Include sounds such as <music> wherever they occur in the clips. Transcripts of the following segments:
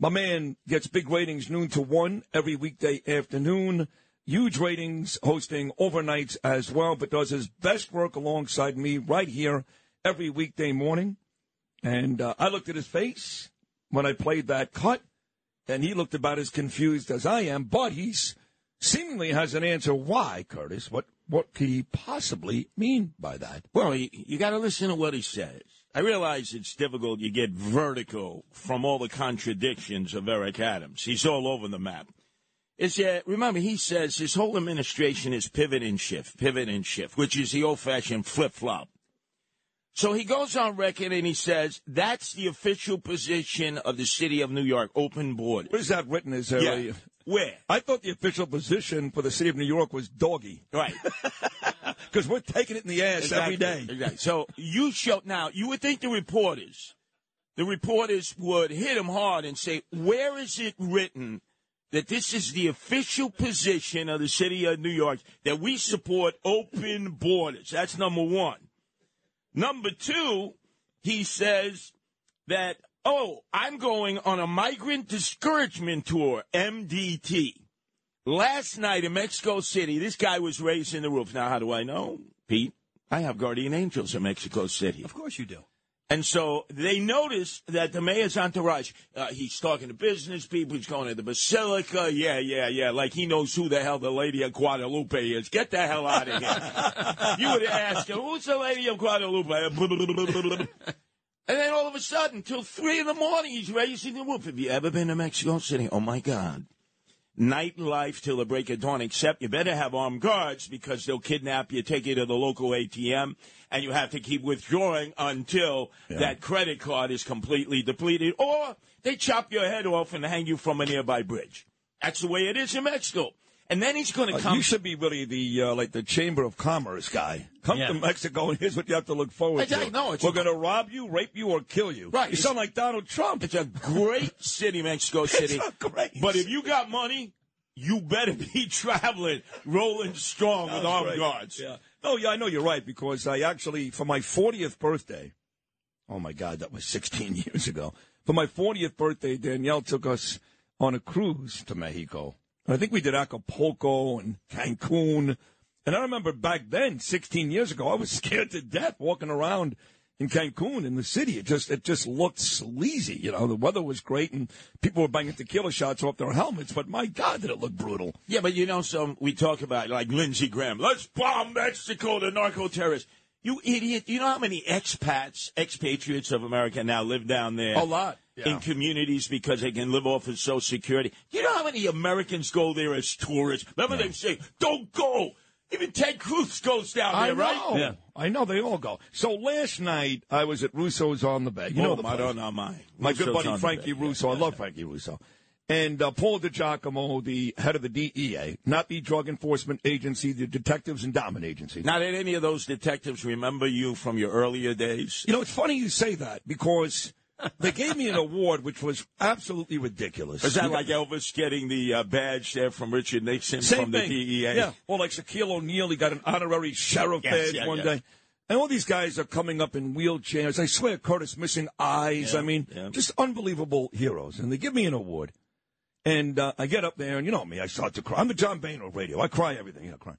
My man gets big ratings noon to one every weekday afternoon. Huge ratings hosting overnights as well, but does his best work alongside me right here every weekday morning. And uh, I looked at his face when I played that cut, and he looked about as confused as I am, but he's seemingly has an answer why, Curtis. What what could he possibly mean by that? Well, you, you got to listen to what he says. I realize it's difficult. You get vertigo from all the contradictions of Eric Adams. He's all over the map. Is yeah, remember he says his whole administration is pivot and shift, pivot and shift, which is the old-fashioned flip-flop. So he goes on record and he says that's the official position of the city of New York, open borders. What is that written as? Uh, Yeah. Where? I thought the official position for the city of New York was doggy. Right. <laughs> Because we're taking it in the ass every day. Exactly. So you show now. You would think the reporters, the reporters would hit him hard and say, "Where is it written that this is the official position of the city of New York that we support open borders?" That's number one. Number two, he says that, "Oh, I'm going on a migrant discouragement tour, MDT." Last night in Mexico City, this guy was raising the roof. Now, how do I know, Pete? I have guardian angels in Mexico City. Of course you do. And so they noticed that the mayor's entourage, uh, he's talking to business people, he's going to the basilica. Yeah, yeah, yeah. Like he knows who the hell the lady of Guadalupe is. Get the hell out of here. <laughs> you would ask him, who's the lady of Guadalupe? and then all of a sudden, till three in the morning, he's raising the roof. Have you ever been to Mexico City? Oh my God. Nightlife till the break of dawn, except you better have armed guards because they'll kidnap you, take you to the local ATM, and you have to keep withdrawing until that credit card is completely depleted, or they chop your head off and hang you from a nearby bridge. That's the way it is in Mexico. And then he's going to Uh, come. you should be really the uh, like the Chamber of Commerce guy. Come Yeah. to Mexico, and here's what you have to look forward Exactly. to. No, We're going to rob you, rape you, or kill you. Right. You It's- sound like Donald Trump. It's a great city, Mexico City. a great But if you got money, you better be <laughs> traveling, rolling strong with armed right. guards. Yeah. No, yeah, I know you're right because I actually, for my 40th birthday, oh my God, that was 16 <laughs> years ago. For my 40th birthday, Danielle took us on a cruise to Mexico. I think we did Acapulco and Cancun. And I remember back then, 16 years ago, I was <laughs> scared to death walking around in Cancun in the city. It just it just looked sleazy. You know, the weather was great and people were banging tequila shots off their helmets. But my God, did it look brutal? Yeah, but you know, some we talk about like Lindsey Graham. Let's bomb Mexico, the narco terrorists. You idiot! You know how many expats, expatriates of America now live down there? A lot. in communities because they can live off of Social Security. You know how many Americans go there as tourists? Remember they say, "Don't go." Even Ted Cruz goes down I there, know. right? Yeah. I know they all go. So last night I was at Russo's on the Bay. You oh, know oh, the my, place. Oh, don't know my My good buddy Frankie. Russo. I love Frankie Russo. And uh, Paul DiGiacomo, the head of the DEA, not the Drug Enforcement Agency, the Detectives and Endowment Agency. Now, did any of those detectives remember you from your earlier days? You know, it's funny you say that because they gave me an award which was absolutely ridiculous. Is that like Elvis getting the uh, badge there from Richard Nixon Same from thing. the DEA? Yeah. Or like Shaquille O'Neal, he got an honorary sheriff Yes, badge yeah, one yeah. day. And all these guys are coming up in wheelchairs. I swear, Curtis missing eyes. I mean, yeah. just unbelievable heroes. And they give me an award. And uh, I get up there, and you know me, I start to cry. I'm the John Boehner of radio. I cry everything, you know, crying.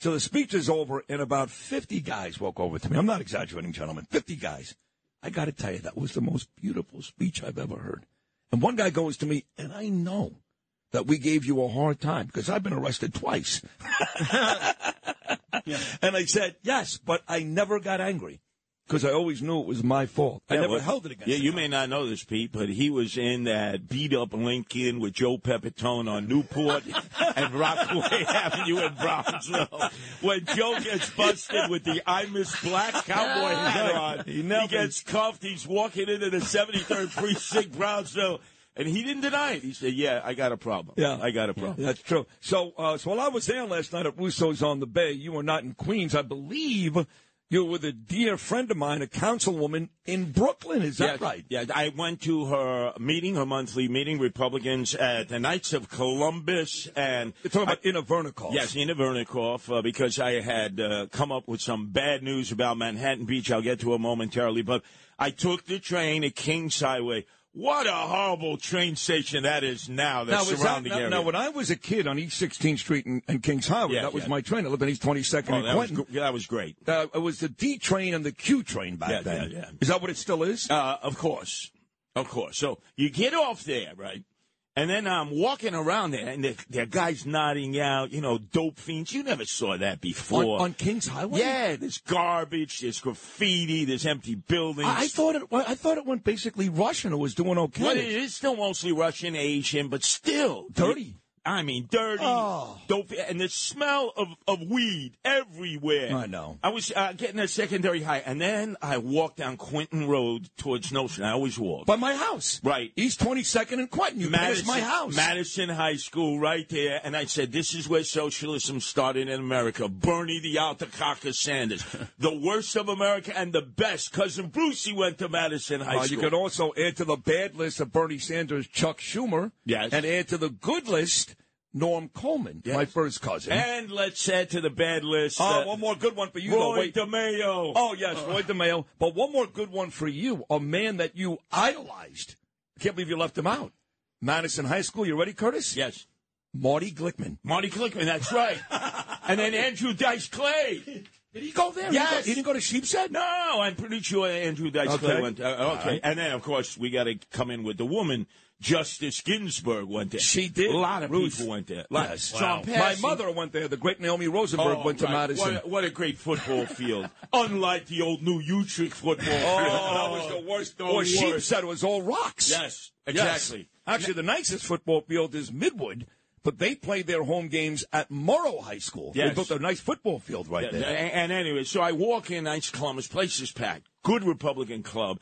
So the speech is over, and about 50 guys walk over to me. I'm not exaggerating, gentlemen. 50 guys. I got to tell you, that was the most beautiful speech I've ever heard. And one guy goes to me, and I know that we gave you a hard time because I've been arrested twice. <laughs> And I said, yes, but I never got angry because I always knew it was my fault. I Yeah, never well, held it against Yeah, you guy. may not know this, Pete, but he was in that beat up Lincoln with Joe Pepitone on Newport <laughs> and Rockaway <laughs> Avenue in Brownsville. When Joe gets busted with the I Miss Black cowboy <laughs> hat on, He he, gets cuffed. He's walking into the 73rd Precinct, Brownsville. And he didn't deny it. He said, "Yeah, I got a problem. Yeah, I got a problem." That's true. So, uh, so while I was there last night at Russo's on the Bay, you were not in Queens, I believe. You were with a dear friend of mine, a councilwoman in Brooklyn. Is that yeah, right? Yeah, I went to her meeting, her monthly meeting, Republicans at the Knights of Columbus, and You're talking about Inna Vernikov. Yes, Nina Vernikov, uh, because I had uh, come up with some bad news about Manhattan Beach. I'll get to it momentarily, but I took the train at Kings Highway. What a horrible train station that is now. The Now, was that, surrounding now, area. now, when I was a kid on East 16th Street and, and Kings Highway, Yeah, that was yeah. my train. I lived on East 22nd oh, and that, was, that was great. Uh, it was the D train and the Q train back Yeah, then. Is that what it still is? Uh, of course, of course. So you get off there, right? And then I'm walking around there, and there, there are guys nodding out, you know, dope fiends. You never saw that before. on, on Kings Highway? yeah, there's garbage, there's graffiti, there's empty buildings. I, I thought it. I thought it went basically Russian. It was doing okay. Well, it is still mostly Russian, Asian, but still Dirty. I mean, dirty, Oh. dope, and the smell of, of weed everywhere. I know. I was uh, getting a secondary high, and then I walked down Quentin Road towards Notion. I always walk. By my house. Right. East 22nd and Quentin. You pass my house. Madison High School, right there. And I said, "This is where socialism started in America." Bernie the Altakaka Sanders, <laughs> the worst of America and the best. Cousin Brucey went to Madison High Uh, you School. could also add to the bad list of Bernie Sanders, Chuck Schumer. Yes. And add to the good list, Norm Coleman, Yes. my first cousin. and let's add to the bad list. oh, uh, one more good one for you. though. Roy Wait. DeMeo. Oh, yes, Roy DeMeo. But one more good one for you, a man that you idolized. I can't believe you left him out. Madison High School. You ready, Curtis? yes. Marty Glickman. Marty Glickman, that's right. <laughs> and then Andrew Dice Clay. Did he go there? Yes. He didn't go, he didn't go to Sheepshead? No, I'm pretty sure Andrew Dice Okay. Clay went. Uh, okay, right. and then of course we got to come in with the woman. Justice Ginsburg went there. She did. A lot of Ruth. people went there. Lot- Yes. I'm My mother went there. The great Naomi Rosenberg Oh, went to. Madison. What a, what a great football <laughs> field. Unlike the old New Utrecht football field. Oh, that was the worst. The or worst. it was all rocks. Yes, Yes. exactly. Actually, the nicest football field is Midwood, but they played their home games at Murrow High School. They Yes. built a nice football field right Yeah, there. And, and anyway, so I walk in, Knights Columbus, place is packed. Good Republican club.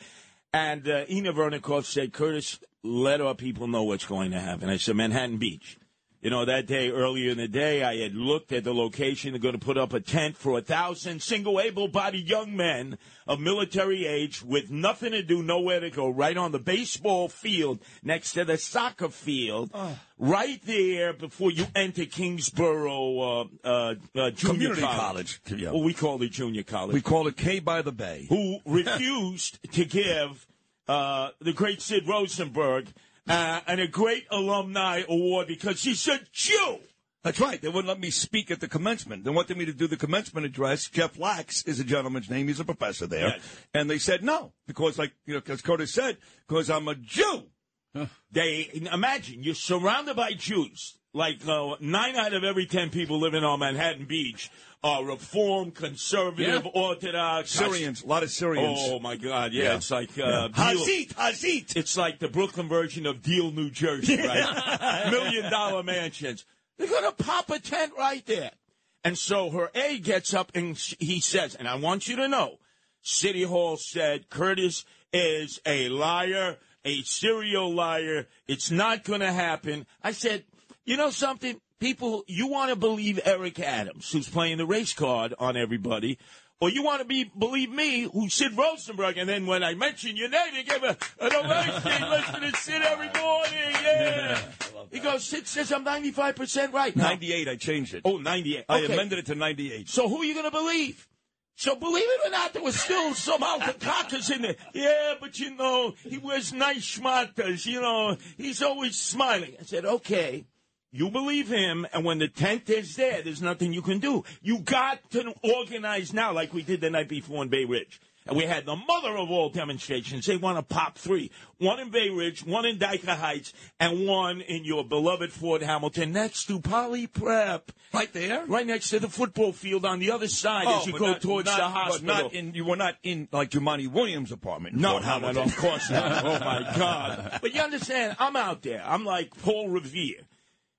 And uh, Inna Vernikov said, Curtis, let our people know what's going to happen. I said, Manhattan Beach. You know, that day, earlier in the day, I had looked at the location. They're going to put up a tent for a thousand single able-bodied young men of military age with nothing to do, nowhere to go, right on the baseball field next to the soccer field, right there before you enter Kingsborough uh, uh, uh, Junior Community College. college, yeah. Well, we call it Junior College. We call it K by the Bay. who refused to give uh, the great Sid Rosenberg uh, and a great alumni award because he said Jew. That's right. They wouldn't let me speak at the commencement. They wanted me to do the commencement address. Jeff Lax is a gentleman's name. He's a professor there. Yes. And they said no, because, like, you know, because Curtis said, because I'm a Jew. They imagine you're surrounded by Jews. Like uh, nine out of every ten people living on Manhattan Beach are Reform, Conservative, Orthodox, Syrians, a lot of Syrians. Oh my God! Yeah, Yeah. it's like uh, Yeah. Hazit, Hazit. It's like the Brooklyn version of Deal, New Jersey, right? <laughs> Million dollar mansions. They're going to pop a tent right there. And so her aide gets up and he says, and I want you to know, City Hall said Curtis is a liar, a serial liar. It's not going to happen. I said, you know something? People, you want to believe Eric Adams, who's playing the race card on everybody, or you want to be believe me, who's Sid Rosenberg. And then when I mention your name, you give a, an ovation. Listen to Sid every morning. Yeah. <laughs> He goes, Sid says I'm 95% right. Now, 98, I changed it. Oh, 98. I Okay. amended it to 98. So who are you going to believe? So believe it or not, there was still some alcacacas in there. Yeah, but you know, he wears nice schmatas. You know, he's always smiling. I said, okay, you believe him, and when the tent is there, there's nothing you can do. You got to organize now, like we did the night before in Bay Ridge. And we had the mother of all demonstrations. They want to pop three. One in Bay Ridge, one in Dyker Heights, and one in your beloved Fort Hamilton next to Poly Prep. Right there? Right next to the football field on the other side as oh, you go not- towards not- the hospital. Not in, you were not in, like, Jumaane Williams' apartment. no, Fort no, no, Hamilton. no, of course not. <laughs> oh my God! But you understand, I'm out there. I'm like Paul Revere.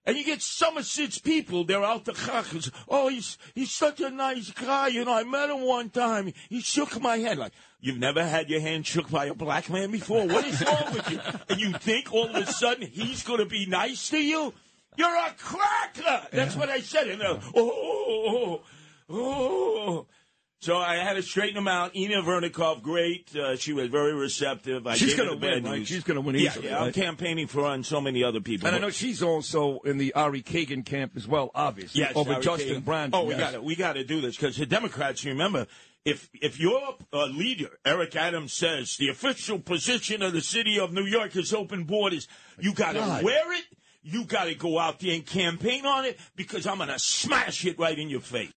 And you get some of Sid's people, they're out the crackers. Oh, he's he's such a nice guy. You know, I met him one time. He shook my hand. Like, you've never had your hand shook by a black man before? What is wrong with you? And you think all of a sudden he's going to be nice to you? You're a cracker! That's what I said. And, uh, oh, oh, oh. So I had to straighten him out. Inna Vernikov, great. Uh, she was very receptive. I She's gonna win, right? She's gonna win Yeah, easily, yeah. I'm campaigning for her and so many other people. And I know she's also in the Ari Kagan camp as well, obviously. Yes, over Larry Justin Kagan. Brandt. Oh, we yes. got to we got to do this because the Democrats, remember, if if your uh, leader Eric Adams says the official position of the city of New York is open borders, you got to wear it. You got to go out there and campaign on it because I'm going to smash it right in your face.